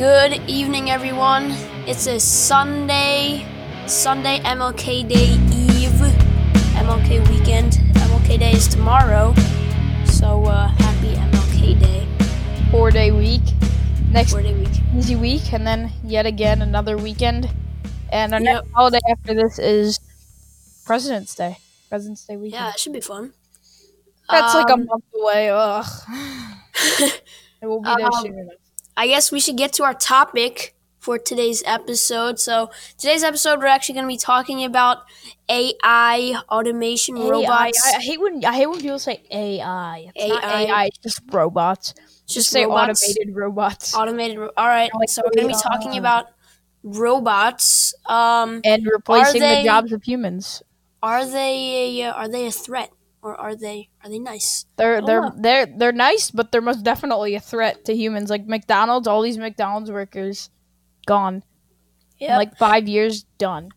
Good evening, everyone. It's a Sunday, Sunday MLK Day Eve, MLK weekend. MLK Day is tomorrow, so uh, happy MLK Day. four day week. Next Four day week. easy week, and then yet again another weekend. And our Yep. next holiday after this is President's Day. President's Day weekend. Yeah, it should be fun. That's like a Um, month away. Ugh. it will be there Um, soon enough. I guess we should get to our topic for today's episode. So today's episode, we're actually going to be talking about AI, automation, robots. I, I hate when I hate when people say AI. It's not AI. AI. It's just robots. It's Just say robots. automated robots Automated. ro- All right. Like, So we're going to be talking about robots. Um, and replacing they- the jobs of humans. are they uh, are they a threat or are they are they nice? They're they're know. they're they're nice, but they're most definitely a threat to humans. Like McDonald's, all these McDonald's workers gone. Yeah. like five years, done.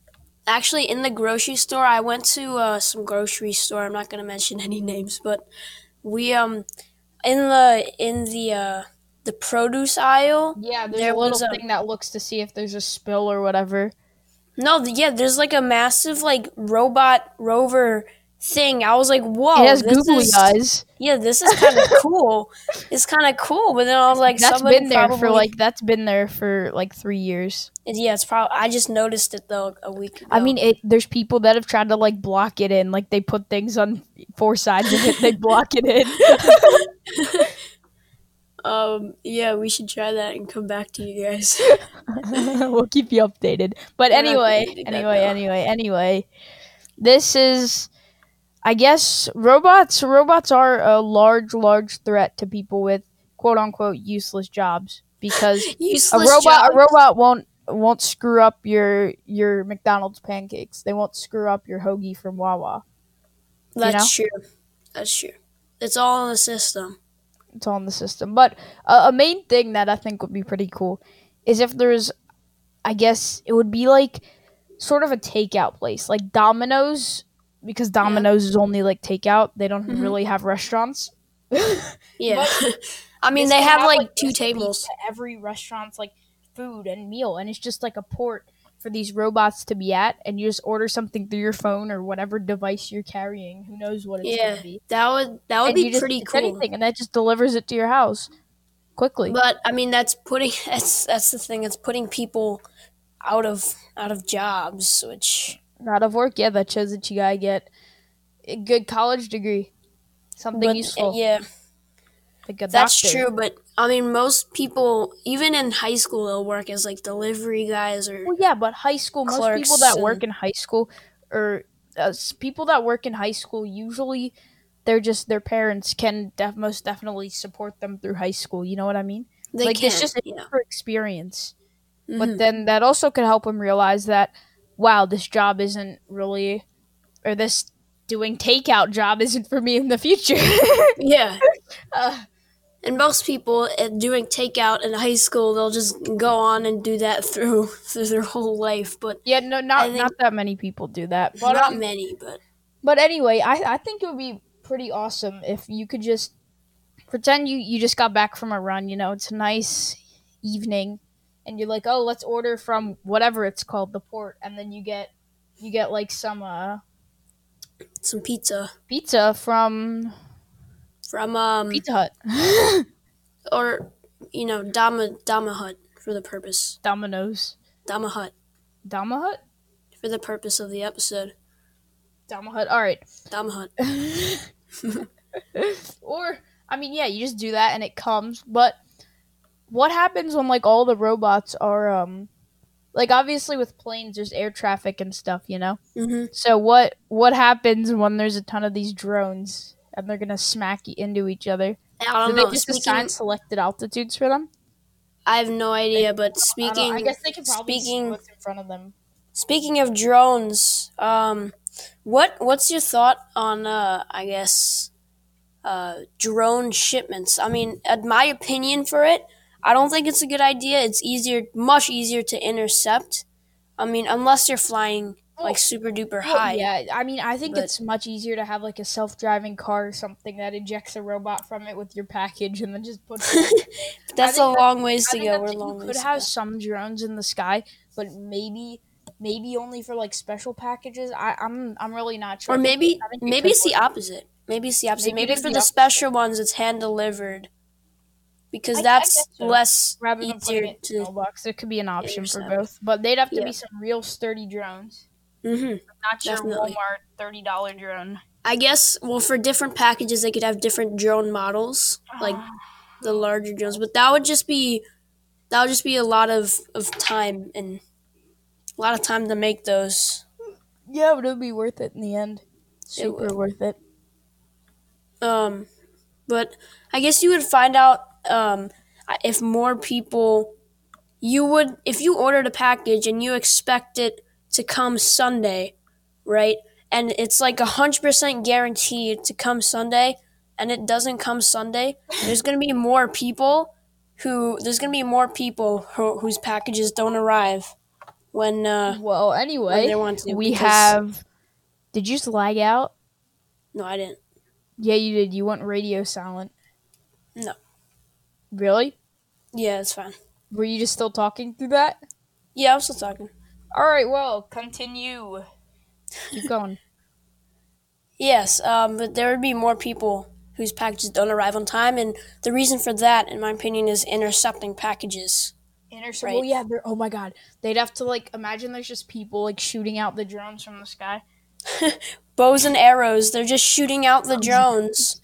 Actually, in the grocery store, I went to uh, some grocery store. I'm not going to mention any names, but we um in the in the uh, the produce aisle. Yeah, there's There a little was a- thing that looks to see if there's a spill or whatever. No, yeah, there's like a massive like robot rover thing. I was like, whoa, it has googly is, eyes. Yeah, this is kind of cool. It's kind of cool, but then I was like, that's been there for like that's been there for like three years. Yeah, it's probably. I just noticed it though a week ago. I mean, it, there's people that have tried to like block it in. Like they put things on four sides of it, they block it in. um, yeah, we should try that and come back to you guys. we'll keep you updated. But We're anyway, anyway, anyway, anyway, this is, I guess, robots. Robots are a large, large threat to people with quote unquote useless jobs because a robot, job. a robot won't won't screw up your your McDonald's pancakes. They won't screw up your hoagie from Wawa. That's true. That's true. It's all in the system. It's all in the system. But uh, a main thing that I think would be pretty cool is if there's, I guess it would be like sort of a takeout place, like Domino's, because Domino's is only like takeout. They don't Mhm. really have restaurants. Yeah. I mean, This they could have like like, two tables. to every restaurant's like food and meal, and it's just like a port for these robots to be at, and you just order something through your phone or whatever device you're carrying. Who knows what it's Yeah, gonna be? that would that would And be just- pretty it's cool. Anything, and that just delivers it to your house quickly. But I mean, that's putting that's that's the thing. It's putting people out of out of jobs, which out of work, yeah, that shows that you gotta get a good college degree, something but, useful. yeah, like that's true. But I mean, most people, even in high school, they'll work as like delivery guys or Well, yeah, but high school, most people that and- work in high school, or uh, people that work in high school, usually they're just their parents can def- most definitely support them through high school. You know what I mean? they like can. it's just yeah. for experience. Mhm. But then that also could help them realize that, wow, this job isn't really, or this doing takeout job isn't for me in the future. yeah. uh, And most people doing takeout in high school, they'll just go on and do that through through their whole life. But Yeah, no, not not that many people do that. But not um, many. But but anyway, I I think it would be pretty awesome if you could just pretend you you just got back from a run. You know, it's a nice evening, and you're like, oh, let's order from whatever it's called, the port, and then you get you get like some uh some pizza pizza from from um Pizza Hut, or you know Dama Dama Hut for the purpose Domino's, Dama Hut Dama Hut, for the purpose of the episode Dama Hut. All right. Dama Hut. or I mean, yeah, you just do that and it comes. But what happens when like all the robots are um like obviously with planes there's air traffic and stuff, you know? hmm So what what happens when there's a ton of these drones and they're gonna smack into each other? I Do don't they know. just Speaking, assign selected altitudes for them? I have no idea. But speaking, know. I guess they can probably speaking- what's in front of them. Speaking of drones, um, what what's your thought on uh, I guess uh, drone shipments? I mean, at my opinion for it, I don't think it's a good idea. It's easier, much easier to intercept. I mean, unless you're flying like super duper high. yeah, I mean, I think but- it's much easier to have like a self-driving car or something that ejects a robot from it with your package and then just puts. That's a long ways I to go. We're you long could ways. to have some drones in the sky, but maybe maybe only for like special packages. I, I'm I'm really not sure. Or maybe maybe it's the opposite. Maybe it's the opposite. Maybe for the the special ones, it's hand delivered. Because I- I that's guess so. less rather easier it to. mailbox, it could be an option for both. But they'd have to Yeah. be some real sturdy drones, hmm not your Definitely. Walmart thirty dollar drone. I guess. Well, for different packages, they could have different drone models, like the larger drones. But that would just be that would just be a lot of of time and a lot of time to make those. yeah, but it would be worth it in the end. Super would. worth it. Um, but I guess you would find out um, if more people. You would if you ordered a package and you expect it to come Sunday, right? And it's like a hundred percent guaranteed to come Sunday, and it doesn't come Sunday. There's gonna be more people who there's gonna be more people who, whose packages don't arrive when uh, Well, anyway, to. we have. Did you just lag out? no, I didn't. Yeah, you did. You went radio silent. No. Really? Yeah, it's fine. Were you just still talking through that? Yeah, I'm still talking. All right. Well, continue. Keep going. Yes, um, but there would be more people whose packages don't arrive on time, and the reason for that, in my opinion, is intercepting packages. Intercept. Right. Well, yeah. they're- Oh my God. They'd have to like imagine there's just people like shooting out the drones from the sky. Bows and arrows, they're just shooting out the drones.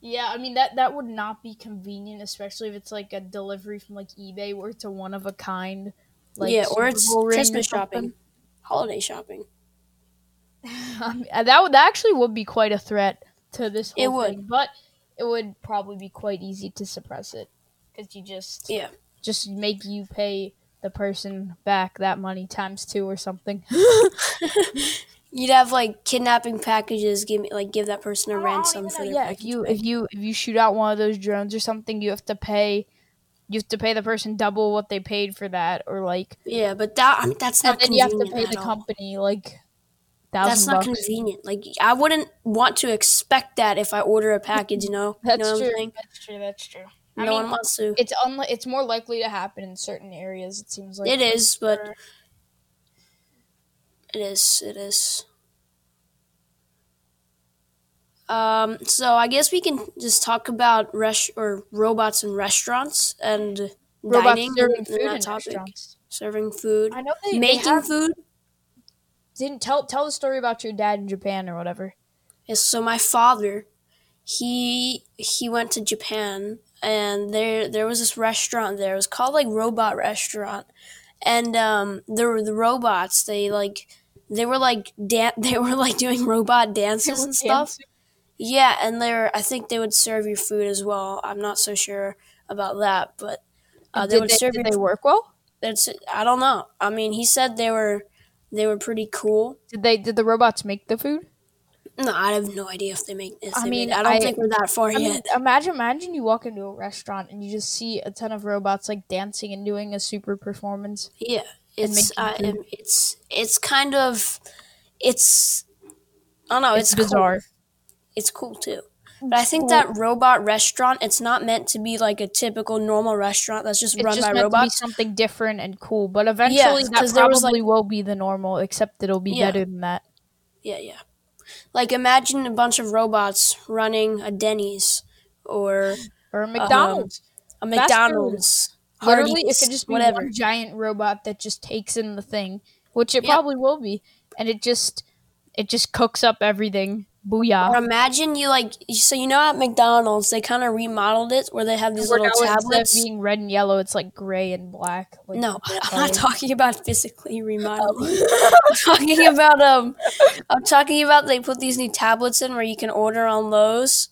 Yeah, I mean that that would not be convenient, especially if it's like a delivery from like eBay where it's a one of a kind. Like yeah, or it's Christmas shopping, holiday shopping. I mean, uh, that would that actually would be quite a threat to this whole It would. thing, but it would probably be quite easy to suppress it because you just Yeah. just make you pay the person back that money times two or something. You'd have like kidnapping packages. Give me like give that person a Oh, ransom for though- their yeah, if package you back. if you if you shoot out one of those drones or something, you have to pay. You have to pay the person double what they paid for that, or like, yeah, but that I mean, that's and not then you have to pay the all. company like That's not bucks. convenient. Like I wouldn't want to expect that if I order a package. You know, That's you know what true. I'm? That's true. That's true. No I mean, one wants to. it's unli- It's more likely to happen in certain areas. It seems like It is, but Or- It is. It is. Um, so I guess we can just talk about res- or robots in restaurants and robots dining serving food in topic. restaurants. Serving food, I know they, they making have, food. didn't tell tell the story about your dad in Japan or whatever. Yes. So my father, he he went to Japan, and there there was this restaurant there. It was called like Robot Restaurant, and um, there were the robots. They like they were like dan- they were like doing robot dances and stuff. Yeah, and they're I think they would serve your food as well. I'm not so sure about that, but uh, they did would they, serve did your they work well? That's I don't know. I mean, he said they were they were pretty cool. Did they did the robots make the food? No, I have no idea if they make. If I they mean, mean, I don't I- think we're that far I mean, yet. imagine imagine you walk into a restaurant and you just see a ton of robots like dancing and doing a super performance. Yeah, it's uh, um, it's it's kind of it's I don't know. It's, It's, cool. bizarre. It's cool too. But I think that robot restaurant, it's not meant to be like a typical normal restaurant that's just It's run just by meant to be something different and cool, but eventually that there was, probably will be the normal, except it'll be Yeah. better than that. Yeah, yeah. Like imagine a bunch of robots running a Denny's or Or a McDonald's. a food. McDonald's. Literally, it could just be whatever. one giant robot that just takes in the thing, which it Yeah. probably will be, and it just it just cooks up everything. Booyah! Or imagine you like so you know at McDonald's they kind of remodeled it where they have these Where little now instead of tablets. being red and yellow, it's like gray and black. Like no, I'm not talking about physically remodeling. I'm talking about um, I'm talking about they put these new tablets in where you can order on Lowe's.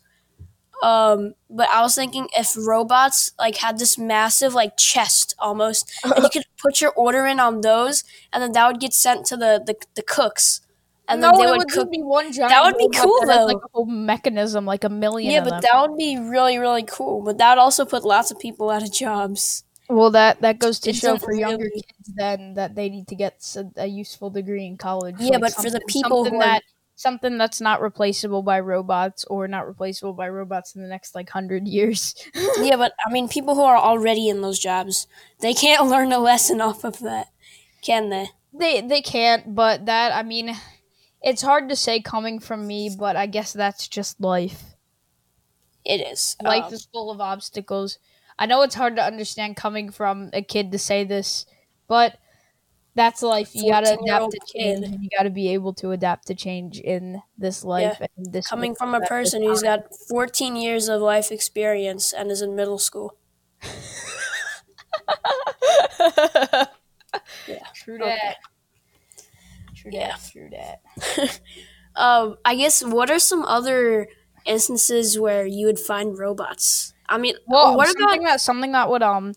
Um, but I was thinking if robots like had this massive like chest almost, and you could put your order in on those, and then that would get sent to the the, the cooks, and no, then they would would cook. be one giant. That would be cool, that has, though. like a whole mechanism, like a million. Yeah, but them. that would be really really cool. But that would also put lots of people out of jobs. Well, that that goes to It show for younger really- kids then that they need to get a useful degree in college. Yeah, like but for the people who are- that something that's not replaceable by robots or not replaceable by robots in the next like hundred years. yeah, but I mean, people who are already in those jobs, they can't learn a lesson off of that, can they? They they can't, but that I mean, it's hard to say coming from me, but I guess that's just life. It is. Life Um, is full of obstacles. I know it's hard to understand coming from a kid to say this, but that's life. You gotta adapt to change. kid. You gotta be able to adapt to change in this life and this coming from a person who's got 14 years of life experience and is in middle school. Yeah. True Okay. that. True Yeah. that. True that. Um, I guess what are some other instances where you would find robots? I mean, Well, what something about that something that would um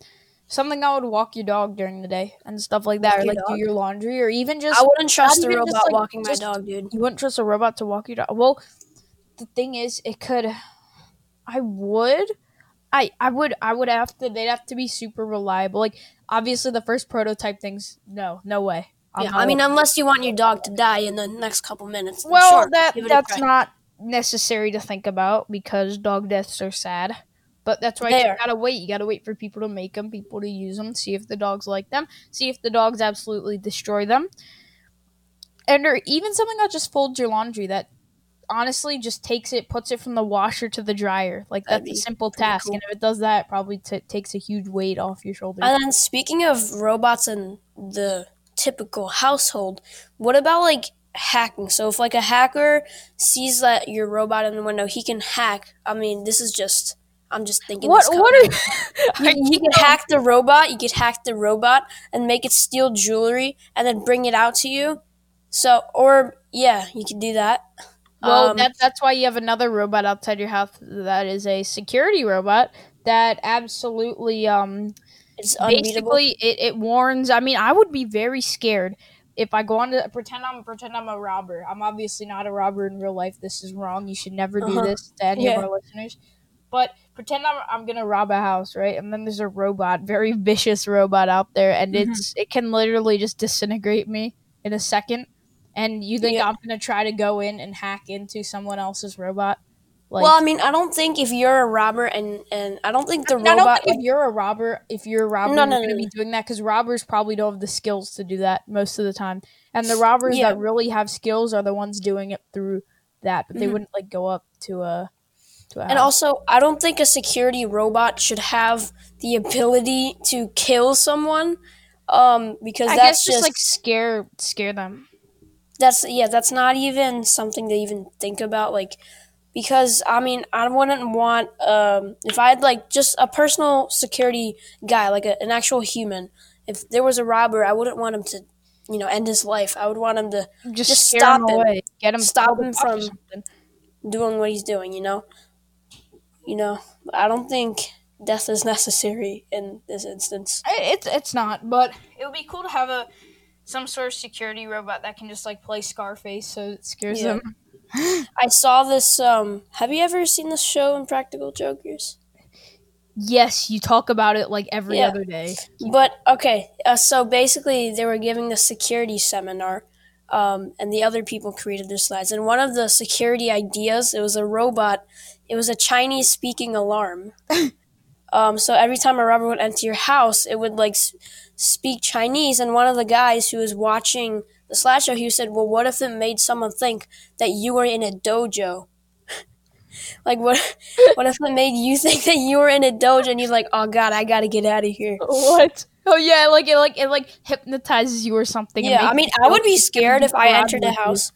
something that would walk your dog during the day and stuff like that, Walk or like do your laundry, or even just I wouldn't trust a robot just, like, walking just- my dog, dude. you wouldn't trust a robot to walk your dog. Well, the thing is, it could. I would. I I would I would have to. They'd have to be super reliable. Like obviously, the first prototype things. No, no way. I'm Yeah, I mean, unless you want your dog to die in the next couple minutes. well, sure, that give it a that's not necessary to think about because dog deaths are sad. But that's why They you gotta wait. You gotta wait for people to make them, people to use them, see if the dogs like them, see if the dogs absolutely destroy them, and or even something that just folds your laundry that honestly just takes it, puts it from the washer to the dryer. Like that's a simple task, cool. and if it does that, it probably t- takes a huge weight off your shoulders. And then speaking of robots in the typical household, what about like hacking? So if like a hacker sees that your robot in the window, he can hack. I mean, this is just I'm just thinking. what what are you, you could hack the robot. You could hack the robot and make it steal jewelry and then bring it out to you. So or yeah, you could do that. Well, Um, that, that's why you have another robot outside your house that is a security robot that absolutely um it's basically it, it warns i mean i would be very scared if i go on to pretend i'm pretend i'm a robber i'm obviously not a robber in real life this is wrong you should never do Uh-huh. this to any Yeah. of our listeners but pretend I'm, I'm gonna rob a house right and then there's a robot very vicious robot out there and Mhm. it's it can literally just disintegrate me in a second and you think Yeah. i'm gonna try to go in and hack into someone else's robot like well, I mean, I don't think if you're a robber and and I don't think the I don't robot think if you're a robber, if you're a robber, No, you're no, going to no, be doing that because robbers probably don't have the skills to do that most of the time. And the robbers Yeah. that really have skills are the ones doing it through that, but they Mhm. wouldn't like go up to a And also, I don't think a security robot should have the ability to kill someone, um, because I that's guess just just like scare scare them. that's yeah, that's not even something to even think about. Like, because I mean, I wouldn't want um, if I had like just a personal security guy, like a, an actual human. If there was a robber, I wouldn't want him to, you know, end his life. I would want him to Just, Just scare stop him. away. Get him Stop him from- doing what he's doing. You know, you know. I don't think death is necessary in this instance. It's it's not, but it would be cool to have a some sort of security robot that can just like play Scarface, so it scares Yeah. them. I saw this. Um, have you ever seen this show, Impractical Jokers? Yes, you talk about it like every Yeah. other day. But okay, uh, so basically, they were giving the security seminar, um, and the other people created their slides. And one of the security ideas, it was a robot. It was a Chinese speaking alarm. um, so every time a robber would enter your house, it would like s- speak Chinese. And one of the guys who was watching the slideshow, he said, "Well, what if it made someone think that you were in a dojo?" Like what? What if it made you think that you were in a dojo and you're like, "Oh God, I gotta get out of here." What? Oh yeah, like it like it like hypnotizes you or something. Yeah, I mean, I would be scared if I entered a house.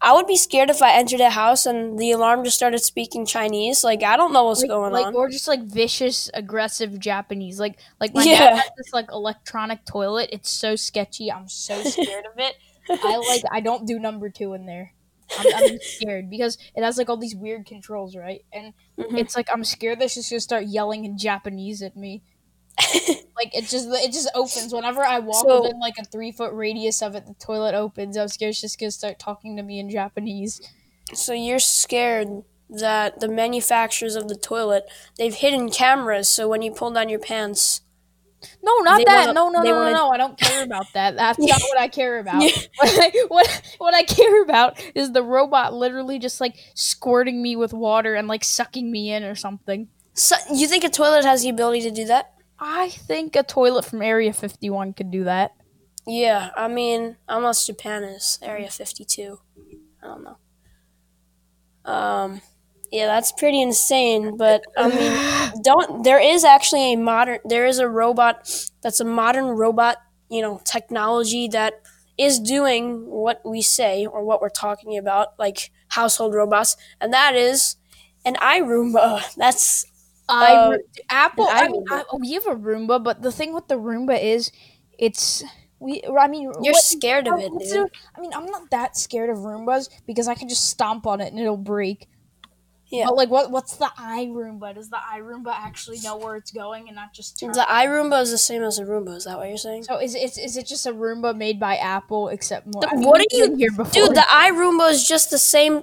I would be scared if I entered a house and the alarm just started speaking Chinese. Like, I don't know what's like, going like, on. or just like vicious, aggressive Japanese. Like, like my Yeah. dad has this like electronic toilet. It's so sketchy. I'm so scared of it. I like. I don't do number two in there. I'm, I'm scared because it has like all these weird controls, right? And Mhm. it's like I'm scared that she's gonna start yelling in Japanese at me. Like it just it just opens whenever I walk So- within like a three foot radius of it. The toilet opens. I'm scared she's just gonna start talking to me in Japanese. So you're scared that the manufacturers of the toilet they've hidden cameras, so when you pull down your pants, No, not that. wanna- no, no, no, wanna- no, no. I don't care about that. That's not what I care about. What, I, what what I care about is the robot literally just like squirting me with water and like sucking me in or something. So, you think a toilet has the ability to do that? I think a toilet from Area 51 could do that. Yeah, I mean, unless Japan is Area 52. I don't know. Um, yeah, that's pretty insane. But I mean, don't there is actually a modern there is a robot that's a modern robot, you know, technology that is doing what we say or what we're talking about, like household robots, and that is an iRoomba. That's I Uh, Apple. an I mean. I, we have a Roomba, but the thing with the Roomba is, it's we. I mean, you're what- scared of it, dude. I mean, I'm not that scared of Roombas because I can just stomp on it and it'll break. Yeah. But like, what what's the i iRoomba? Does the i iRoomba actually know where it's going and not just turn? The iRoomba is the same as a Roomba. Is that what you're saying? so is it is, is it just a Roomba made by Apple except more? The- I mean, what are you- here before? Dude, the iRoomba is just the same.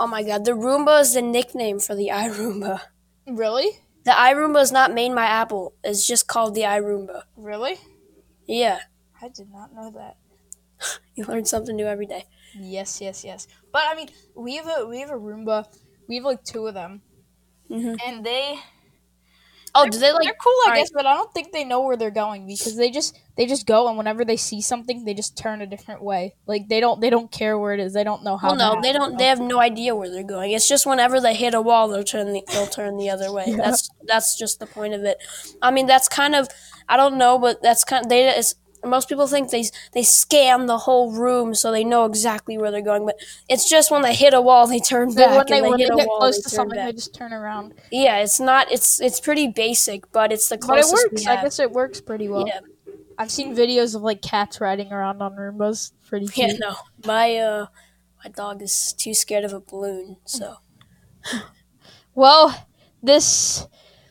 Oh my god, the Roomba is the nickname for the iRoomba. Really, The iRoomba is not made by Apple. It's just called the iRoomba. really, Yeah, I did not know that. you learn something new every day. Yes, yes, yes. But I mean, we have a we have a Roomba. We have like two of them, Mhm. and they Oh, do they like? they're cool, I alright. guess, but I don't think they know where they're going because they just they just go and whenever they see something, they just turn a different way. Like they don't they don't care where it is. They don't know how. Well, no, they don't. They have no idea where they're going. It's just whenever they hit a wall, they'll turn the they'll turn the other way. Yeah. That's that's just the point of it. I mean, that's kind of I don't know, but that's kind of they. It's, most people think they they scan the whole room so they know exactly where they're going, but it's just when they hit a wall, they turn back. when they, and they when hit they a get wall, close they to something, back. they just turn around. Yeah, it's not. It's it's pretty basic, but it's the But it works. I guess it works pretty well. Yeah, I've seen videos of like cats riding around on Roombas. Pretty cute. yeah. No, my uh, my dog is too scared of a balloon. So Well, this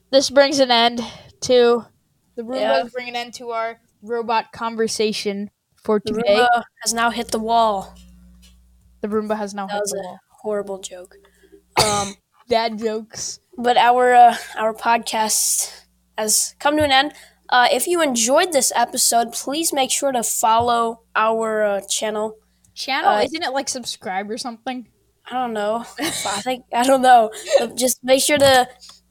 this brings an end to the Roombas Yeah. bring an end to our robot conversation for the today. Roomba has now hit the wall. The Roomba has now That hit was the a wall. horrible joke. Um, Dad jokes. but our uh, our podcast has come to an end. Uh, if you enjoyed this episode, please make sure to follow our uh, channel. Channel, Uh, isn't it like subscribe or something? I don't know. I think I don't know. Just make sure to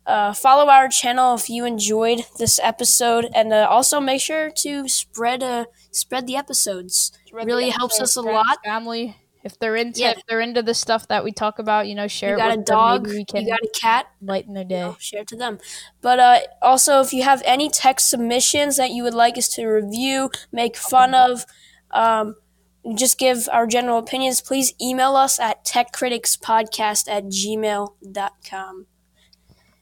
uh, follow our channel if you enjoyed this episode, and uh, also make sure to spread uh, spread the episodes. Spread really the helps us a friends, lot. Family, if they're into Yeah. if they're into the stuff that we talk about, you know, share You it got a with them. dog. Can You got a cat. lighten their day. know, share it to them. But uh, also, if you have any text submissions that you would like us to review, make fun of, um, just give our general opinions, please email us at techcriticspodcast at gmail.com.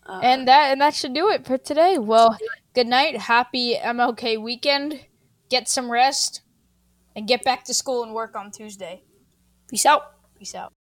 Uh, And that and that should do it for today. Well, good night. Happy MLK weekend. Get some rest and get back to school and work on Tuesday. peace out. Peace out.